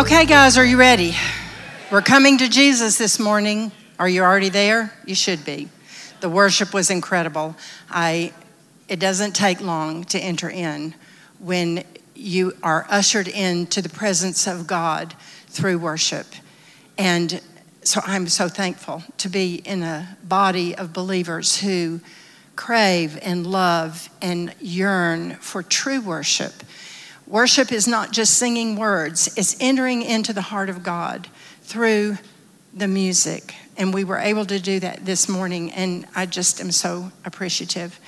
Okay, guys, are you ready? We're coming to Jesus this morning. Are you already there? You should be. The worship was incredible. I, it doesn't take long to enter in when you are ushered into the presence of God through worship. And so I'm so thankful to be in a body of believers who crave and love and yearn for true worship Worship is not just singing words, it's entering into the heart of God through the music. And we were able to do that this morning, and I just am so appreciative.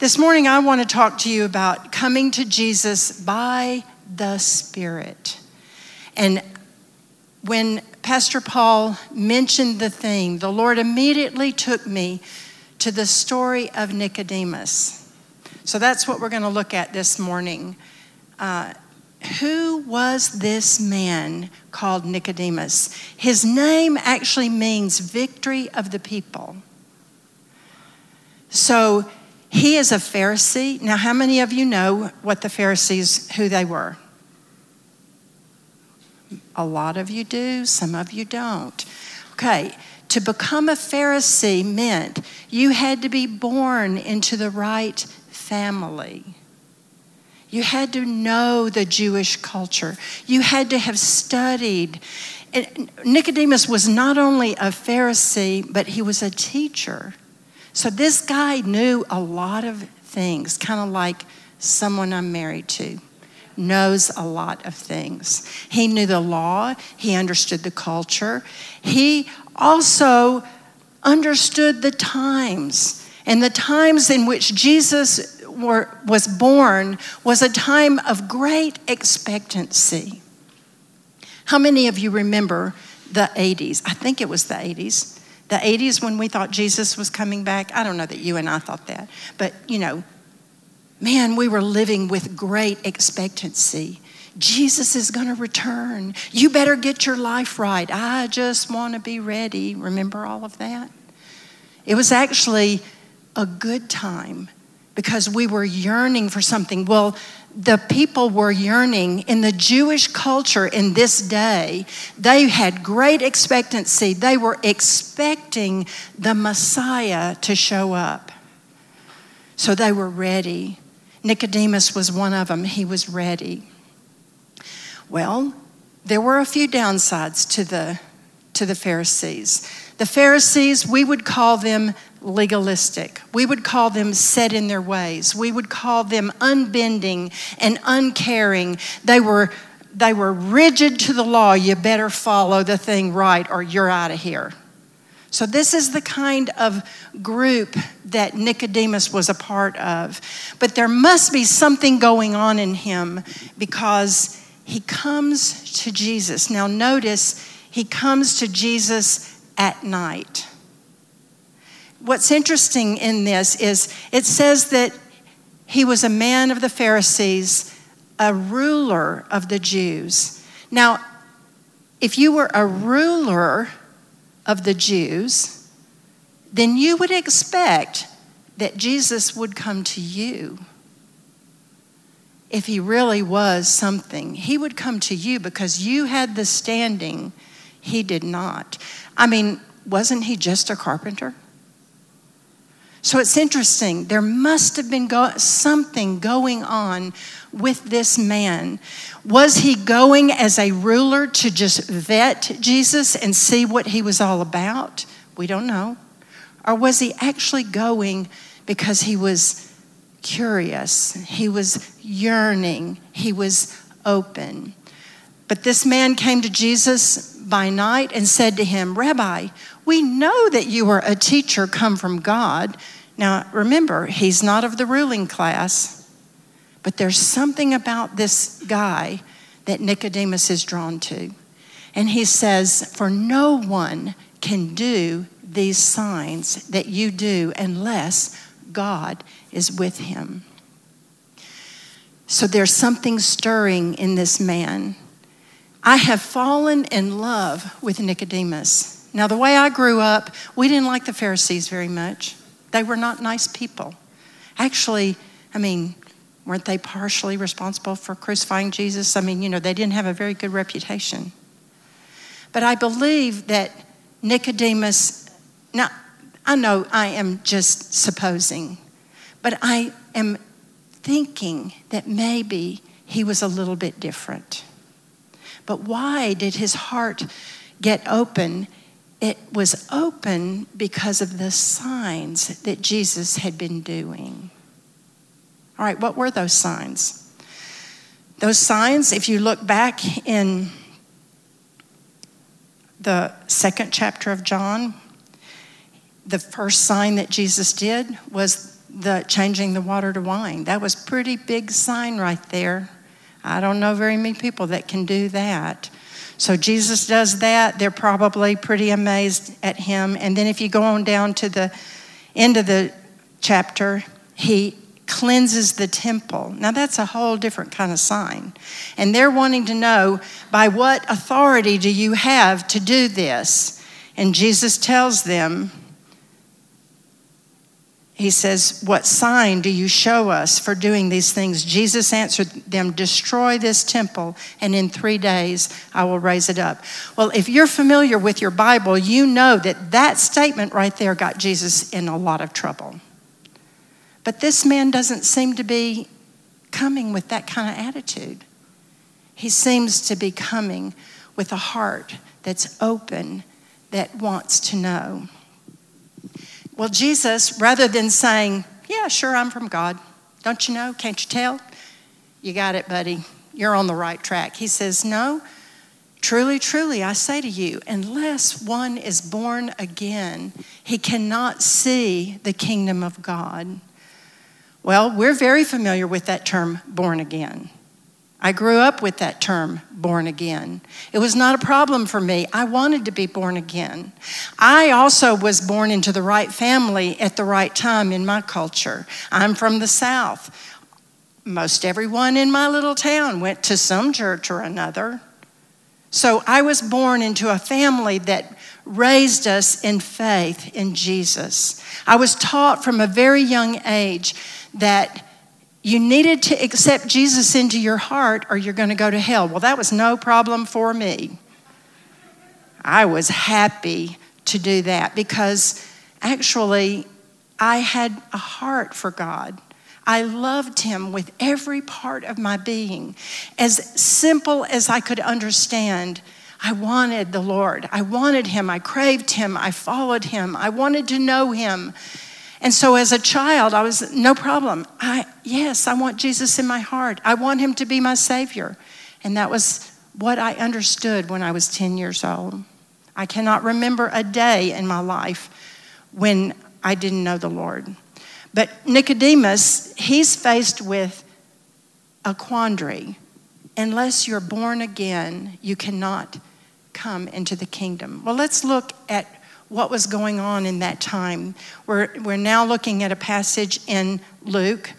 This morning, I want to talk to you about coming to Jesus by the Spirit. And when Pastor Paul mentioned the theme, the Lord immediately took me to the story of Nicodemus. So that's what we're going to look at this morning. Uh, who was this man called Nicodemus? His name actually means victory of the people. So he is a Pharisee. Now, how many of you know what the Pharisees, who they were? A lot of you do, some of you don't. Okay, to become a Pharisee meant you had to be born into the right family. You had to know the Jewish culture. You had to have studied. And Nicodemus was not only a Pharisee, but he was a teacher. So this guy knew a lot of things, kind of like someone I'm married to knows a lot of things. He knew the law, he understood the culture. He also understood the times and the times in which Jesus were, was born was a time of great expectancy. How many of you remember the 80s? I think it was the 80s. The 80s when we thought Jesus was coming back. I don't know that you and I thought that, but you know, man, we were living with great expectancy. Jesus is going to return. You better get your life right. I just want to be ready. Remember all of that? It was actually a good time because we were yearning for something. Well, the people were yearning in the Jewish culture in this day. They had great expectancy. They were expecting the Messiah to show up. So they were ready. Nicodemus was one of them. He was ready. Well, there were a few downsides to the, to the Pharisees. The Pharisees, we would call them legalistic. We would call them set in their ways. We would call them unbending and uncaring. They were, they were rigid to the law. You better follow the thing right or you're out of here. So, this is the kind of group that Nicodemus was a part of. But there must be something going on in him because he comes to Jesus. Now, notice he comes to Jesus at night what's interesting in this is it says that he was a man of the Pharisees, a ruler of the Jews. Now, if you were a ruler of the Jews, then you would expect that Jesus would come to you. If he really was something, he would come to you because you had the standing, he did not. I mean, wasn't he just a carpenter? So it's interesting. There must have been go- something going on with this man. Was he going as a ruler to just vet Jesus and see what he was all about? We don't know. Or was he actually going because he was curious? He was yearning. He was open. But this man came to Jesus by night and said to him, Rabbi, we know that you are a teacher come from God. Now, remember, he's not of the ruling class, but there's something about this guy that Nicodemus is drawn to. And he says, For no one can do these signs that you do unless God is with him. So there's something stirring in this man. I have fallen in love with Nicodemus. Now, the way I grew up, we didn't like the Pharisees very much. They were not nice people. Actually, I mean, Weren't they partially responsible for crucifying Jesus? I mean, you know, they didn't have a very good reputation. But I believe that Nicodemus, now, I know I am just supposing, but I am thinking that maybe he was a little bit different. But why did his heart get open? It was open because of the signs that Jesus had been doing. All right, what were those signs? Those signs, if you look back in the second chapter of John, the first sign that Jesus did was the changing the water to wine. That was pretty big sign right there. I don't know very many people that can do that. So Jesus does that. They're probably pretty amazed at him. And then if you go on down to the end of the chapter, he cleanses the temple. Now, that's a whole different kind of sign. And they're wanting to know by what authority do you have to do this? And Jesus tells them, He says, What sign do you show us for doing these things? Jesus answered them, Destroy this temple, and in three days I will raise it up. Well, if you're familiar with your Bible, you know that that statement right there got Jesus in a lot of trouble. But this man doesn't seem to be coming with that kind of attitude. He seems to be coming with a heart that's open, that wants to know. Well, Jesus, rather than saying, Yeah, sure, I'm from God, don't you know? Can't you tell? You got it, buddy. You're on the right track. He says, No, truly, truly, I say to you, unless one is born again, he cannot see the kingdom of God. Well, we're very familiar with that term, born again. I grew up with that term, born again. It was not a problem for me. I wanted to be born again. I also was born into the right family at the right time in my culture. I'm from the South. Most everyone in my little town went to some church or another. So I was born into a family that raised us in faith in Jesus. I was taught from a very young age that you needed to accept Jesus into your heart or you're going to go to hell. Well, that was no problem for me. I was happy to do that because actually I had a heart for God. I loved him with every part of my being. As simple as I could understand, I wanted the Lord. I wanted him. I craved him. I followed him. I wanted to know him. And so as a child, I was no problem. I yes, I want Jesus in my heart. I want him to be my savior. And that was what I understood when I was 10 years old. I cannot remember a day in my life when I didn't know the Lord. But Nicodemus, he's faced with a quandary. Unless you're born again, you cannot come into the kingdom. Well, let's look at what was going on in that time. We're, we're now looking at a passage in Luke.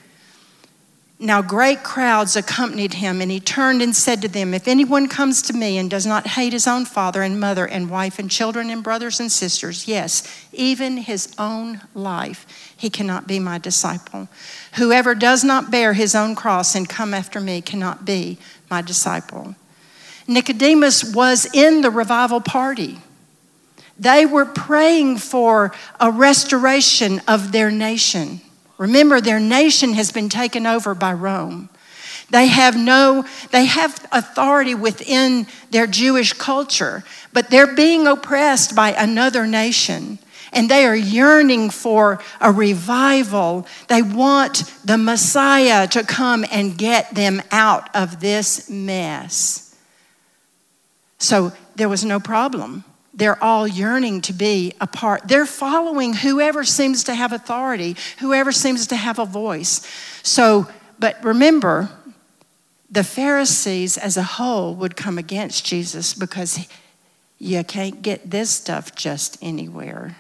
Now, great crowds accompanied him, and he turned and said to them, If anyone comes to me and does not hate his own father and mother and wife and children and brothers and sisters, yes, even his own life, he cannot be my disciple. Whoever does not bear his own cross and come after me cannot be my disciple. Nicodemus was in the revival party. They were praying for a restoration of their nation. Remember, their nation has been taken over by Rome. They have no, they have authority within their Jewish culture, but they're being oppressed by another nation. And they are yearning for a revival. They want the Messiah to come and get them out of this mess. So there was no problem they're all yearning to be a part. They're following whoever seems to have authority, whoever seems to have a voice. So, but remember, the Pharisees as a whole would come against Jesus because you can't get this stuff just anywhere.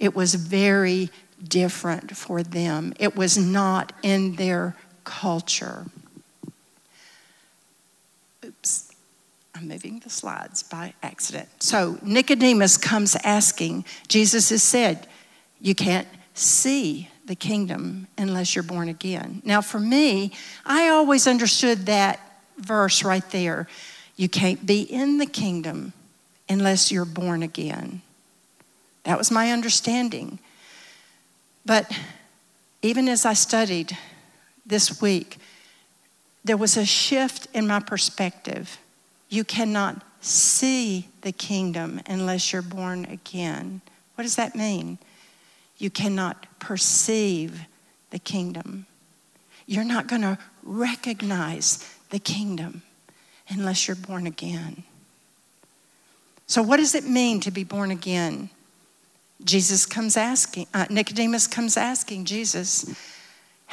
It was very different for them, it was not in their culture. I'm moving the slides by accident. So Nicodemus comes asking, Jesus has said, You can't see the kingdom unless you're born again. Now, for me, I always understood that verse right there. You can't be in the kingdom unless you're born again. That was my understanding. But even as I studied this week, there was a shift in my perspective. You cannot see the kingdom unless you're born again. What does that mean? You cannot perceive the kingdom. You're not going to recognize the kingdom unless you're born again. So, what does it mean to be born again? Jesus comes asking, uh, Nicodemus comes asking Jesus,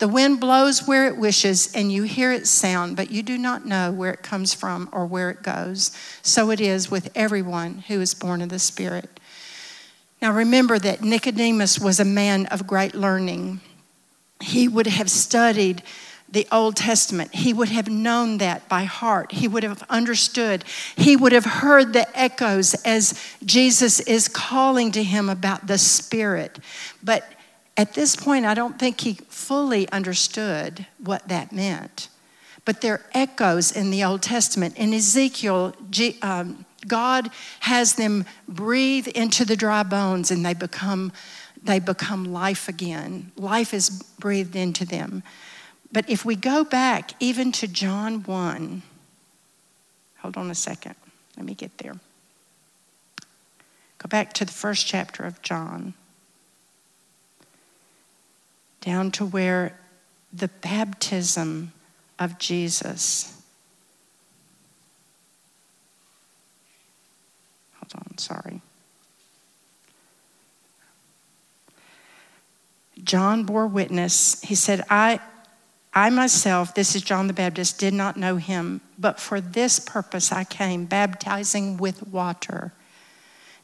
The wind blows where it wishes, and you hear its sound, but you do not know where it comes from or where it goes. So it is with everyone who is born of the Spirit. Now remember that Nicodemus was a man of great learning. He would have studied the Old Testament. He would have known that by heart. He would have understood. He would have heard the echoes as Jesus is calling to him about the Spirit. But at this point, I don't think he fully understood what that meant. But there are echoes in the Old Testament. In Ezekiel, um, God has them breathe into the dry bones and they become, they become life again. Life is breathed into them. But if we go back even to John 1, hold on a second, let me get there. Go back to the first chapter of John down to where the baptism of Jesus. Hold on, sorry. John bore witness. He said, I, I myself, this is John the Baptist, did not know him, but for this purpose I came, baptizing with water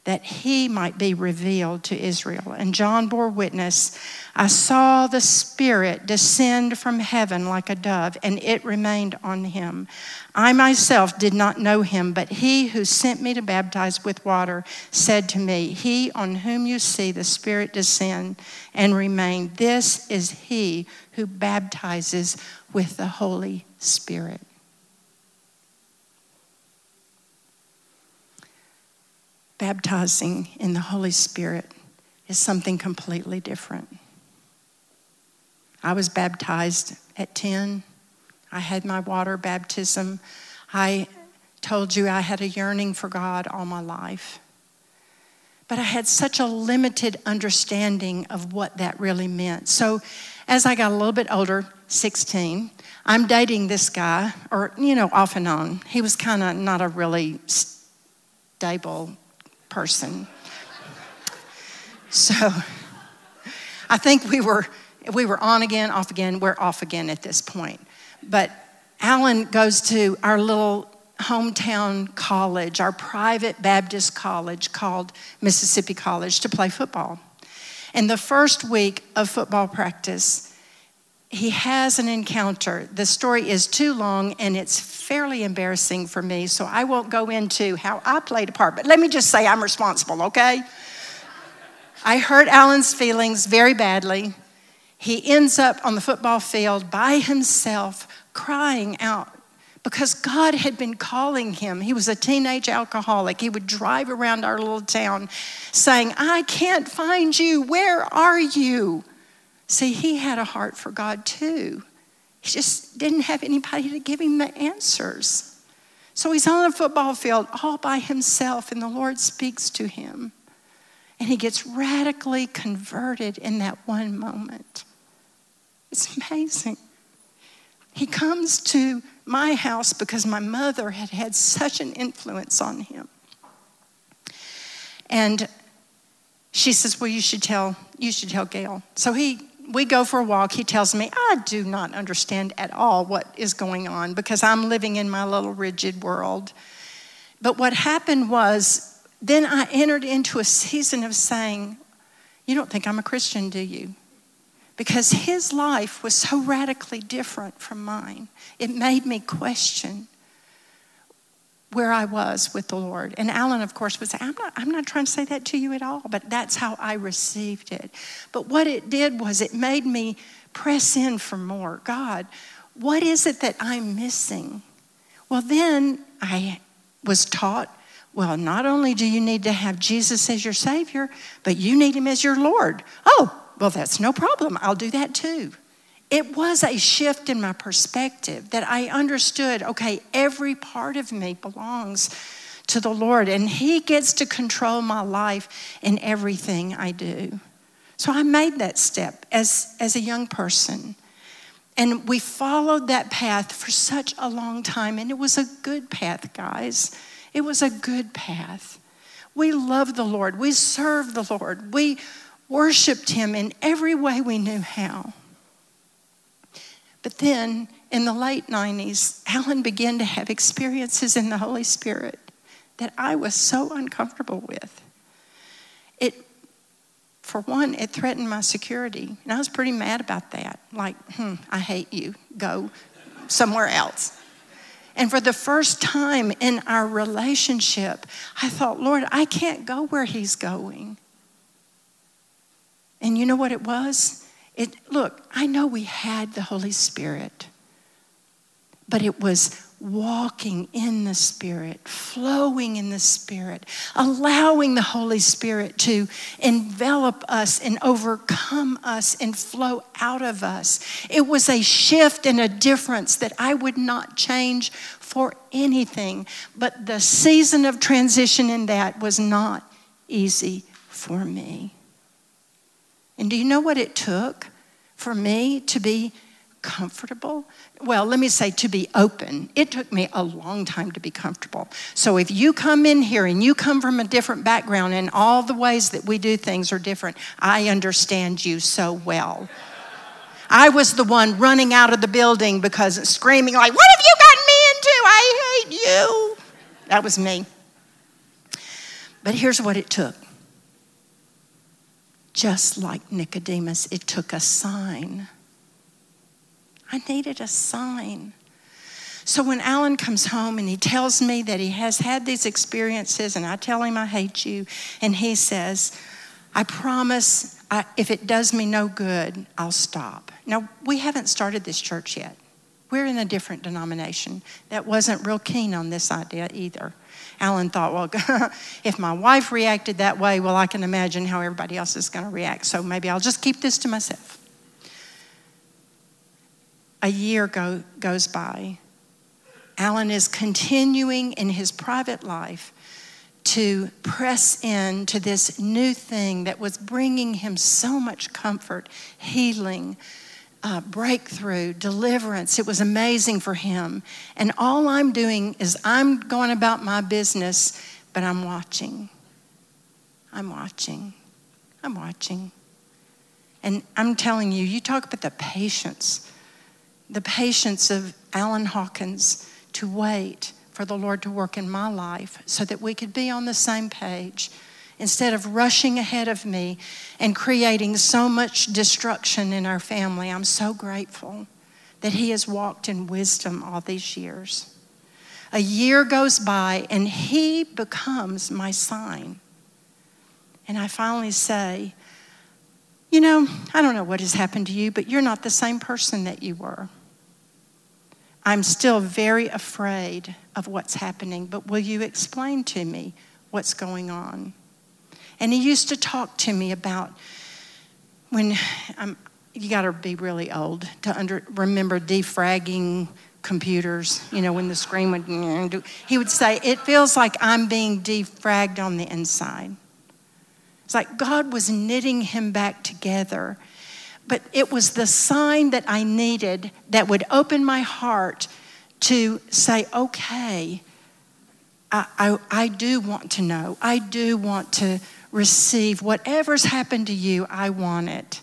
that he might be revealed to Israel. And John bore witness I saw the Spirit descend from heaven like a dove, and it remained on him. I myself did not know him, but he who sent me to baptize with water said to me, He on whom you see the Spirit descend and remain, this is he who baptizes with the Holy Spirit. Baptizing in the Holy Spirit is something completely different. I was baptized at 10. I had my water baptism. I told you I had a yearning for God all my life. But I had such a limited understanding of what that really meant. So as I got a little bit older, 16, I'm dating this guy, or, you know, off and on. He was kind of not a really stable person. So I think we were we were on again, off again. We're off again at this point. But Alan goes to our little hometown college, our private Baptist college called Mississippi College to play football. And the first week of football practice, he has an encounter. The story is too long and it's fairly embarrassing for me, so I won't go into how I played a part. But let me just say I'm responsible, okay? I hurt Alan's feelings very badly. He ends up on the football field by himself, crying out because God had been calling him. He was a teenage alcoholic. He would drive around our little town saying, I can't find you. Where are you? See, he had a heart for God too. He just didn't have anybody to give him the answers. So he's on a football field all by himself, and the Lord speaks to him. And he gets radically converted in that one moment. It's amazing. He comes to my house because my mother had had such an influence on him. And she says, Well, you should tell, you should tell Gail. So he we go for a walk. He tells me, I do not understand at all what is going on because I'm living in my little rigid world. But what happened was, then I entered into a season of saying, You don't think I'm a Christian, do you? Because his life was so radically different from mine. It made me question where I was with the Lord. And Alan, of course, would say, I'm not, I'm not trying to say that to you at all, but that's how I received it. But what it did was it made me press in for more. God, what is it that I'm missing? Well, then I was taught well, not only do you need to have Jesus as your Savior, but you need Him as your Lord. Oh, well, that's no problem. I'll do that too it was a shift in my perspective that I understood okay, every part of me belongs to the Lord, and He gets to control my life in everything I do. So I made that step as, as a young person. And we followed that path for such a long time, and it was a good path, guys. It was a good path. We loved the Lord, we served the Lord, we worshiped Him in every way we knew how. But then in the late 90s, Alan began to have experiences in the Holy Spirit that I was so uncomfortable with. It, for one, it threatened my security. And I was pretty mad about that. Like, hmm, I hate you. Go somewhere else. And for the first time in our relationship, I thought, Lord, I can't go where he's going. And you know what it was? It, look, I know we had the Holy Spirit, but it was walking in the Spirit, flowing in the Spirit, allowing the Holy Spirit to envelop us and overcome us and flow out of us. It was a shift and a difference that I would not change for anything. But the season of transition in that was not easy for me. And do you know what it took for me to be comfortable? Well, let me say to be open. It took me a long time to be comfortable. So if you come in here and you come from a different background and all the ways that we do things are different, I understand you so well. I was the one running out of the building because screaming like, "What have you gotten me into? I hate you." That was me. But here's what it took just like Nicodemus, it took a sign. I needed a sign. So when Alan comes home and he tells me that he has had these experiences, and I tell him I hate you, and he says, I promise I, if it does me no good, I'll stop. Now, we haven't started this church yet. We're in a different denomination that wasn't real keen on this idea either. Alan thought, well, if my wife reacted that way, well, I can imagine how everybody else is going to react. So maybe I'll just keep this to myself. A year go, goes by. Alan is continuing in his private life to press into this new thing that was bringing him so much comfort, healing, uh, breakthrough, deliverance. It was amazing for him. And all I'm doing is I'm going about my business, but I'm watching. I'm watching. I'm watching. And I'm telling you, you talk about the patience, the patience of Alan Hawkins to wait for the Lord to work in my life so that we could be on the same page instead of rushing ahead of me and creating so much destruction in our family. I'm so grateful that He has walked in wisdom all these years. A year goes by and He becomes my sign. And I finally say, You know, I don't know what has happened to you, but you're not the same person that you were. I'm still very afraid of what's happening, but will you explain to me what's going on? And he used to talk to me about when um, you got to be really old to under, remember defragging computers, you know, when the screen would, he would say, It feels like I'm being defragged on the inside. It's like God was knitting him back together. But it was the sign that I needed that would open my heart to say, okay, I, I, I do want to know. I do want to receive whatever's happened to you, I want it.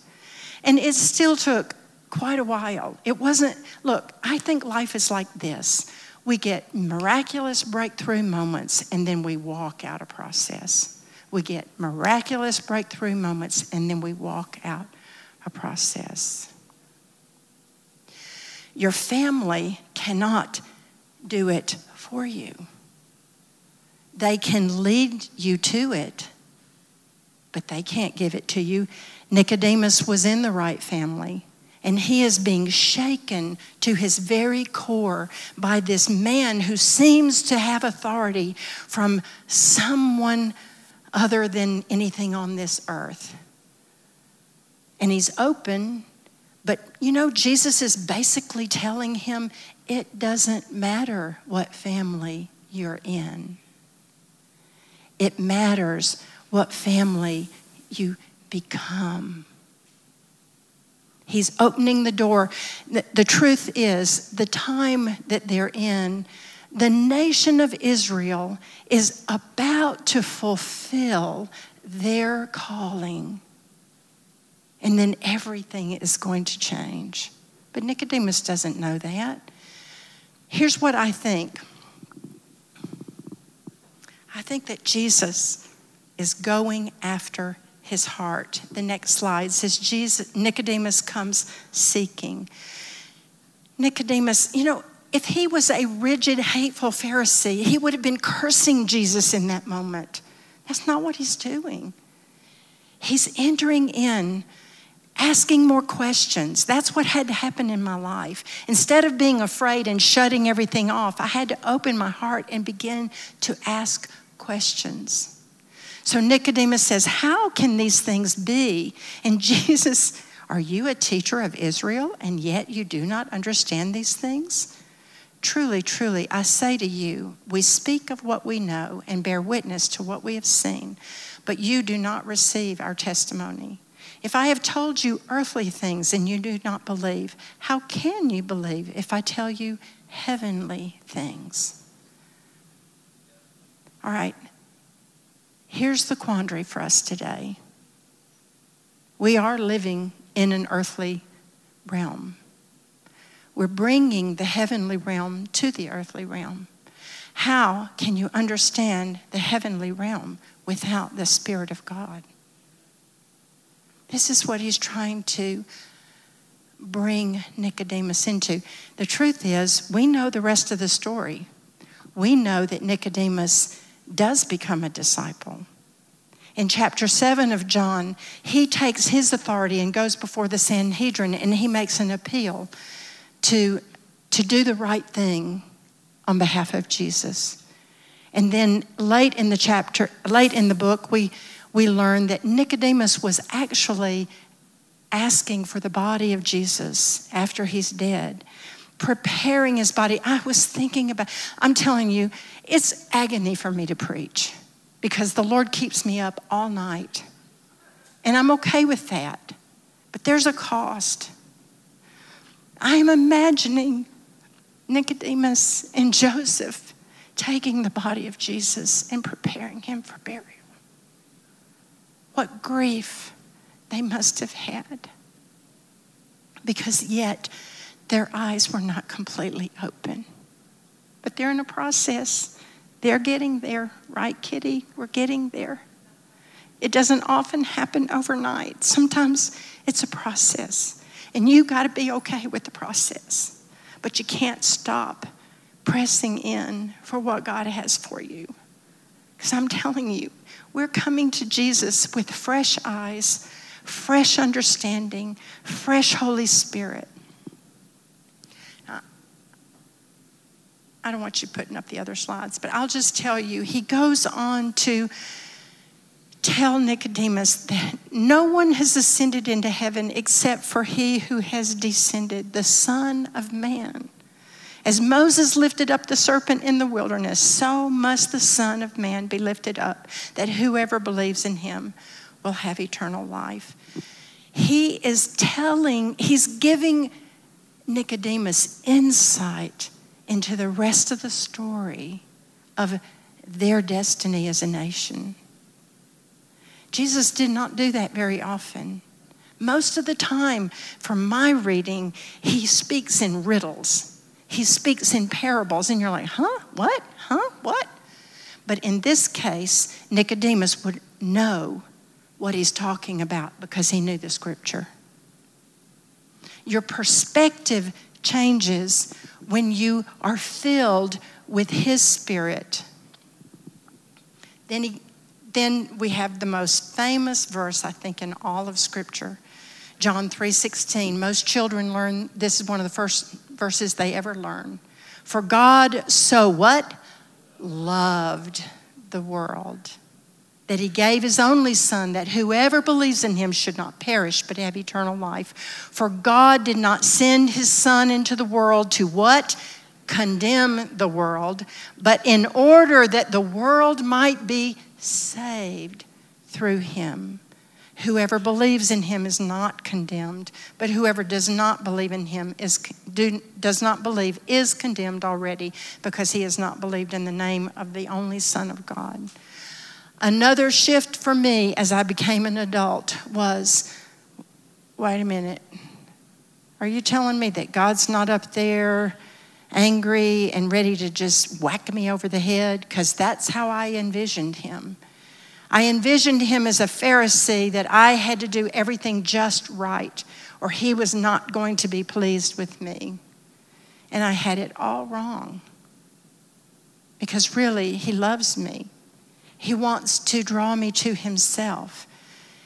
And it still took quite a while. It wasn't, look, I think life is like this. We get miraculous breakthrough moments and then we walk out a process. We get miraculous breakthrough moments and then we walk out a process. Your family cannot do it for you. They can lead you to it, but they can't give it to you. Nicodemus was in the right family, and he is being shaken to his very core by this man who seems to have authority from someone other than anything on this earth. And he's open, but you know, Jesus is basically telling him it doesn't matter what family you're in. It matters what family you become. He's opening the door. The, truth is, the time that they're in, the nation of Israel is about to fulfill their calling. And then everything is going to change. But Nicodemus doesn't know that. Here's what I think I think that Jesus is going after his heart. The next slide says Jesus Nicodemus comes seeking. Nicodemus, you know, if he was a rigid, hateful Pharisee, he would have been cursing Jesus in that moment. That's not what he's doing. He's entering in, asking more questions. That's what had to happen in my life. Instead of being afraid and shutting everything off, I had to open my heart and begin to ask questions. So Nicodemus says, How can these things be? And Jesus, are you a teacher of Israel and yet you do not understand these things? Truly, truly, I say to you, we speak of what we know and bear witness to what we have seen, but you do not receive our testimony. If I have told you earthly things and you do not believe, how can you believe if I tell you heavenly things? All right, here's the quandary for us today. We are living in an earthly realm. We're bringing the heavenly realm to the earthly realm. How can you understand the heavenly realm without the Spirit of God? This is what he's trying to bring Nicodemus into. The truth is, we know the rest of the story. We know that Nicodemus does become a disciple. In chapter 7 of John, he takes his authority and goes before the Sanhedrin and he makes an appeal to, to do the right thing on behalf of Jesus. And then late in the chapter, late in the book, we, we learn that Nicodemus was actually asking for the body of Jesus after he's dead preparing his body. I was thinking about, I'm telling you, it's agony for me to preach because the Lord keeps me up all night. And I'm okay with that. But there's a cost. I am imagining Nicodemus and Joseph taking the body of Jesus and preparing him for burial. What grief they must have had. Because yet, their eyes were not completely open. But they're in a process. They're getting there, right, Kitty? We're getting there. It doesn't often happen overnight. Sometimes it's a process. And you got to be okay with the process. But you can't stop pressing in for what God has for you. Because I'm telling you, we're coming to Jesus with fresh eyes, fresh understanding, fresh Holy Spirit. I don't want you putting up the other slides, but I'll just tell you, he goes on to tell Nicodemus that no one has ascended into heaven except for he who has descended, the Son of Man. As Moses lifted up the serpent in the wilderness, so must the Son of Man be lifted up, that whoever believes in him will have eternal life. He is telling, he's giving Nicodemus insight into the rest of the story of their destiny as a nation. Jesus did not do that very often. Most of the time, from my reading, he speaks in riddles. He speaks in parables, and you're like, huh? What? Huh? What? But in this case, Nicodemus would know what he's talking about because he knew the scripture. Your perspective changes when you are filled with his spirit. Then, he, then we have the most famous verse, I think, in all of scripture. John 3:16. Most children learn this is one of the first verses they ever learn. For God so what? Loved the world that he gave his only son that whoever believes in him should not perish but have eternal life. For God did not send his son into the world to what? Condemn the world, but in order that the world might be saved through him. Whoever believes in him is not condemned, but whoever does not believe in him is do, does not believe is condemned already because he has not believed in the name of the only son of God. Another shift for me as I became an adult was wait a minute. Are you telling me that God's not up there angry and ready to just whack me over the head? Because that's how I envisioned him. I envisioned him as a Pharisee that I had to do everything just right, or he was not going to be pleased with me. And I had it all wrong. Because really, he loves me. He wants to draw me to himself.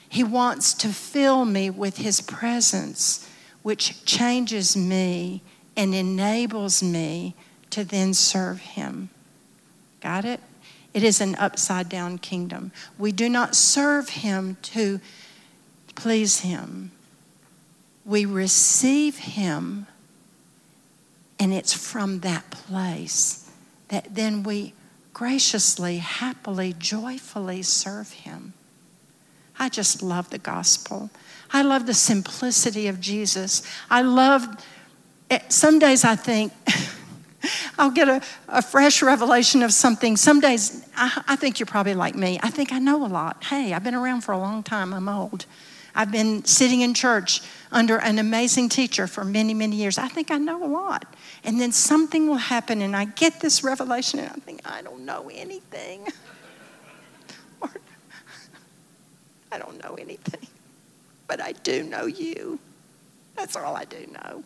He wants to fill me with his presence, which changes me and enables me to then serve him. Got it? It is an upside down kingdom. We do not serve him to please him, we receive him, and it's from that place that then we graciously, happily, joyfully serve him. I just love the gospel. I love the simplicity of Jesus. I love, eh, some days I think, I'll get a, a fresh revelation of something. Some days, I, I think you're probably like me. I think I know a lot. Hey, I've been around for a long time. I'm old. I've been sitting in church under an amazing teacher for many, many years. I think I know a lot. And then something will happen, and I get this revelation, and I think, I don't know anything. or, I don't know anything. But I do know you. That's all I do know.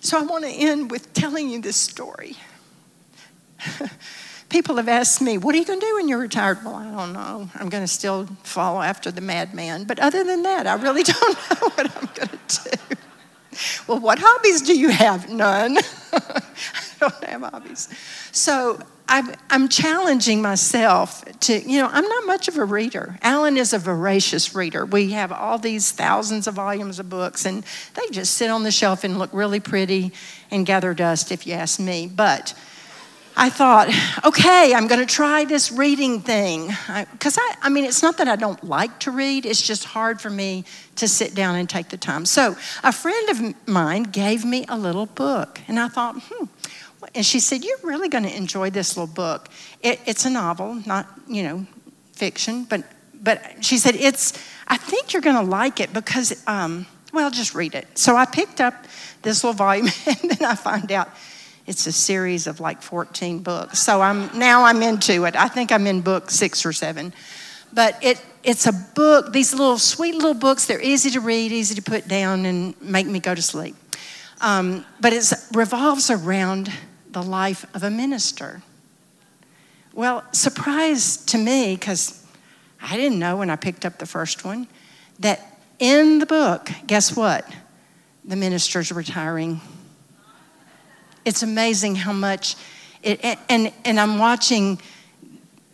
So I want to end with telling you this story. People have asked me, What are you going to do when you're retired? Well, I don't know. I'm going to still follow after the madman. But other than that, I really don't know what I'm going to do. Well, what hobbies do you have? None. I don't have hobbies. So I'm, I'm challenging myself to, you know, I'm not much of a reader. Alan is a voracious reader. We have all these thousands of volumes of books, and they just sit on the shelf and look really pretty and gather dust, if you ask me. But I thought, okay, I'm going to try this reading thing. Because I, I, I mean, it's not that I don't like to read, it's just hard for me to sit down and take the time. So, a friend of mine gave me a little book, and I thought, hmm, and she said, You're really going to enjoy this little book. It, it's a novel, not, you know, fiction, but, but she said, It's, I think you're going to like it because, um, well, just read it. So I picked up this little volume, and then I find out it's a series of like 14 books. So I'm, now I'm into it. I think I'm in book six or seven. But it, it's a book, these little sweet little books, they're easy to read, easy to put down, and make me go to sleep. Um, but it revolves around the life of a minister. Well, surprise to me, because I didn't know when I picked up the first one, that in the book, guess what? The minister's retiring. It's amazing how much it, and, and I'm watching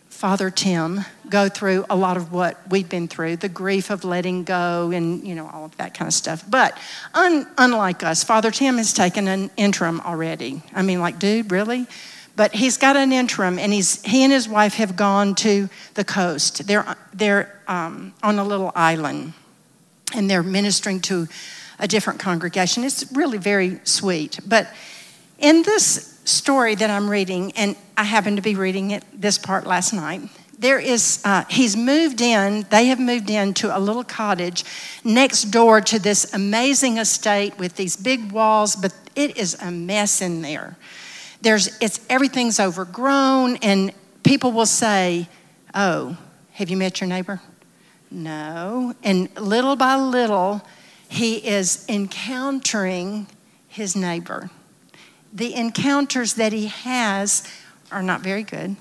Father Tim go through a lot of what we've been through, the grief of letting go and, you know, all of that kind of stuff. But un, unlike us, Father Tim has taken an interim already. I mean, like, dude, really? But he's got an interim, and he's, he and his wife have gone to the coast. They're, they're um, on a little island, and they're ministering to a different congregation. It's really very sweet. But in this story that I'm reading, and I happened to be reading it this part last night, there is, uh, he's moved in, they have moved into a little cottage next door to this amazing estate with these big walls, but it is a mess in there. There's, it's, everything's overgrown, and people will say, Oh, have you met your neighbor? No. And little by little, he is encountering his neighbor. The encounters that he has are not very good.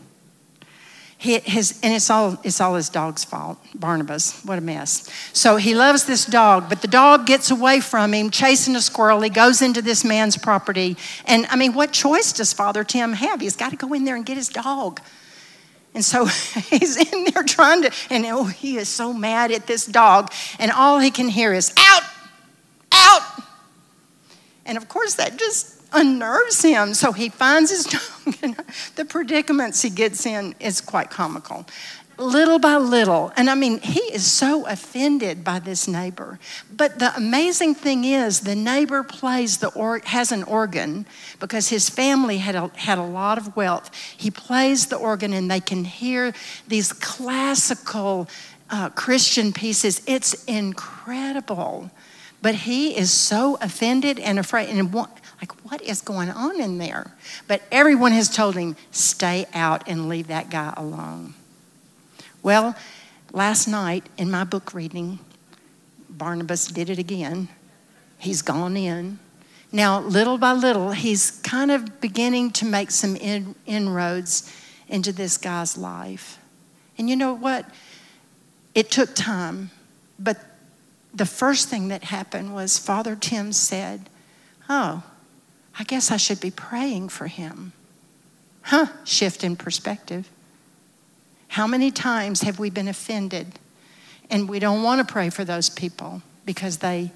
He, his, and it's all, it's all his dog's fault. Barnabas, what a mess. So he loves this dog, but the dog gets away from him, chasing a squirrel. He goes into this man's property. And I mean, what choice does Father Tim have? He's got to go in there and get his dog. And so he's in there trying to, and oh, he is so mad at this dog. And all he can hear is, out, out. And of course, that just unnerves him. So he finds his tongue. the predicaments he gets in is quite comical. Little by little, and I mean, he is so offended by this neighbor. But the amazing thing is, the neighbor plays the or, has an organ because his family had a, had a lot of wealth. He plays the organ, and they can hear these classical uh, Christian pieces. It's incredible. But he is so offended and afraid. And like, what is going on in there? But everyone has told him, stay out and leave that guy alone. Well, last night in my book reading, Barnabas did it again. He's gone in. Now, little by little, he's kind of beginning to make some in, inroads into this guy's life. And you know what? It took time, but the first thing that happened was Father Tim said, Oh, I guess I should be praying for him. Huh, shift in perspective. How many times have we been offended and we don't want to pray for those people because they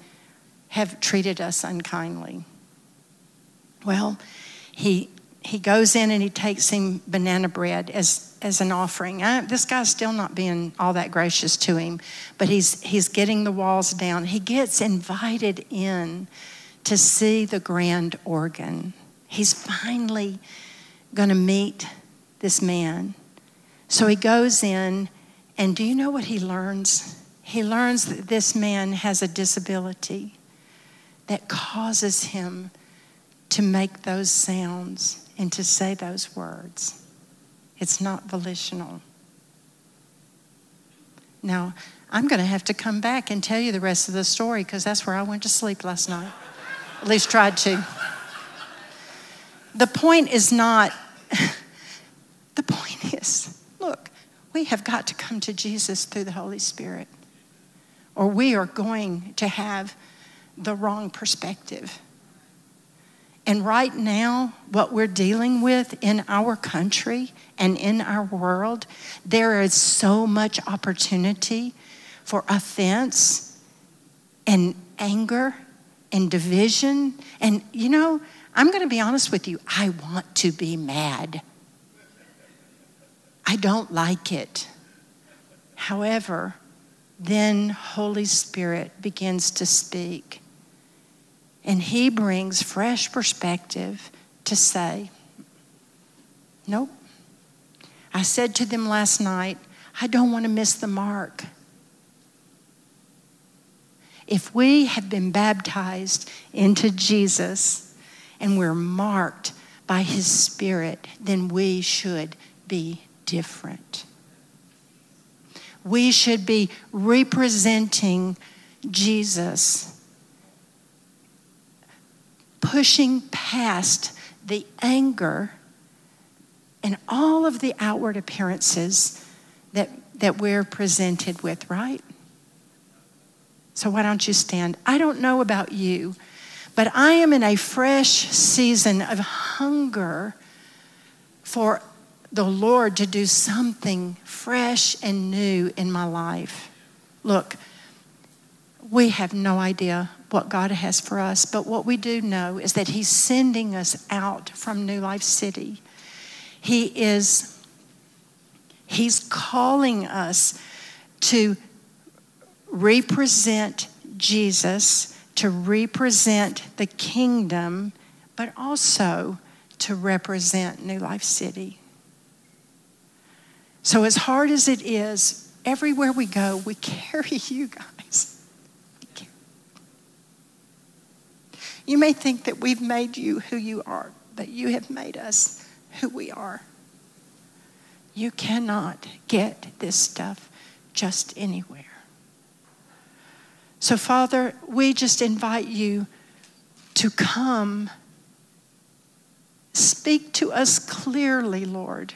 have treated us unkindly? Well, he, he goes in and he takes him banana bread as, as an offering. I, this guy's still not being all that gracious to him, but he's, he's getting the walls down. He gets invited in to see the grand organ. He's finally going to meet this man. So he goes in, and do you know what he learns? He learns that this man has a disability that causes him to make those sounds and to say those words. It's not volitional. Now, I'm going to have to come back and tell you the rest of the story because that's where I went to sleep last night. At least tried to. The point is not, the point is, look, we have got to come to Jesus through the Holy Spirit, or we are going to have the wrong perspective. And right now, what we're dealing with in our country and in our world, there is so much opportunity for offense and anger and division. And you know, I'm going to be honest with you, I want to be mad. I don't like it. However, then Holy Spirit begins to speak. And he brings fresh perspective to say, Nope. I said to them last night, I don't want to miss the mark. If we have been baptized into Jesus and we're marked by his spirit, then we should be different. We should be representing Jesus, pushing past the anger and all of the outward appearances that, that we're presented with, right? So why don't you stand? I don't know about you, but I am in a fresh season of hunger for the Lord to do something fresh and new in my life. Look, we have no idea what God has for us, but what we do know is that He's sending us out from New Life City. He is, He's calling us to represent Jesus, to represent the kingdom, but also to represent New Life City. So, as hard as it is, everywhere we go, we carry you guys. You may think that we've made you who you are, but you have made us who we are. You cannot get this stuff just anywhere. So, Father, we just invite you to come. Speak to us clearly, Lord.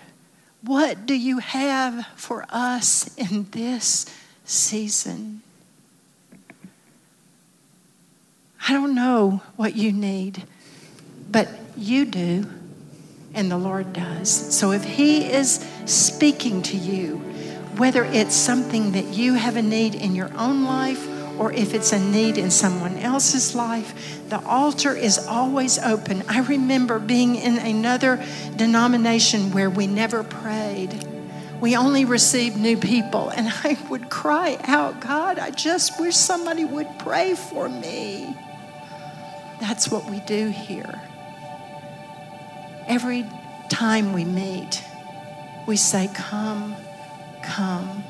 What do you have for us in this season? I don't know what you need, but you do, and the Lord does. So if He is speaking to you, whether it's something that you have a need in your own life or if it's a need in someone else's life, the altar is always open. I remember being in another denomination where we never prayed. We only received new people, and I would cry out, God, I just wish somebody would pray for me. That's what we do here. Every time we meet, we say, Come, come.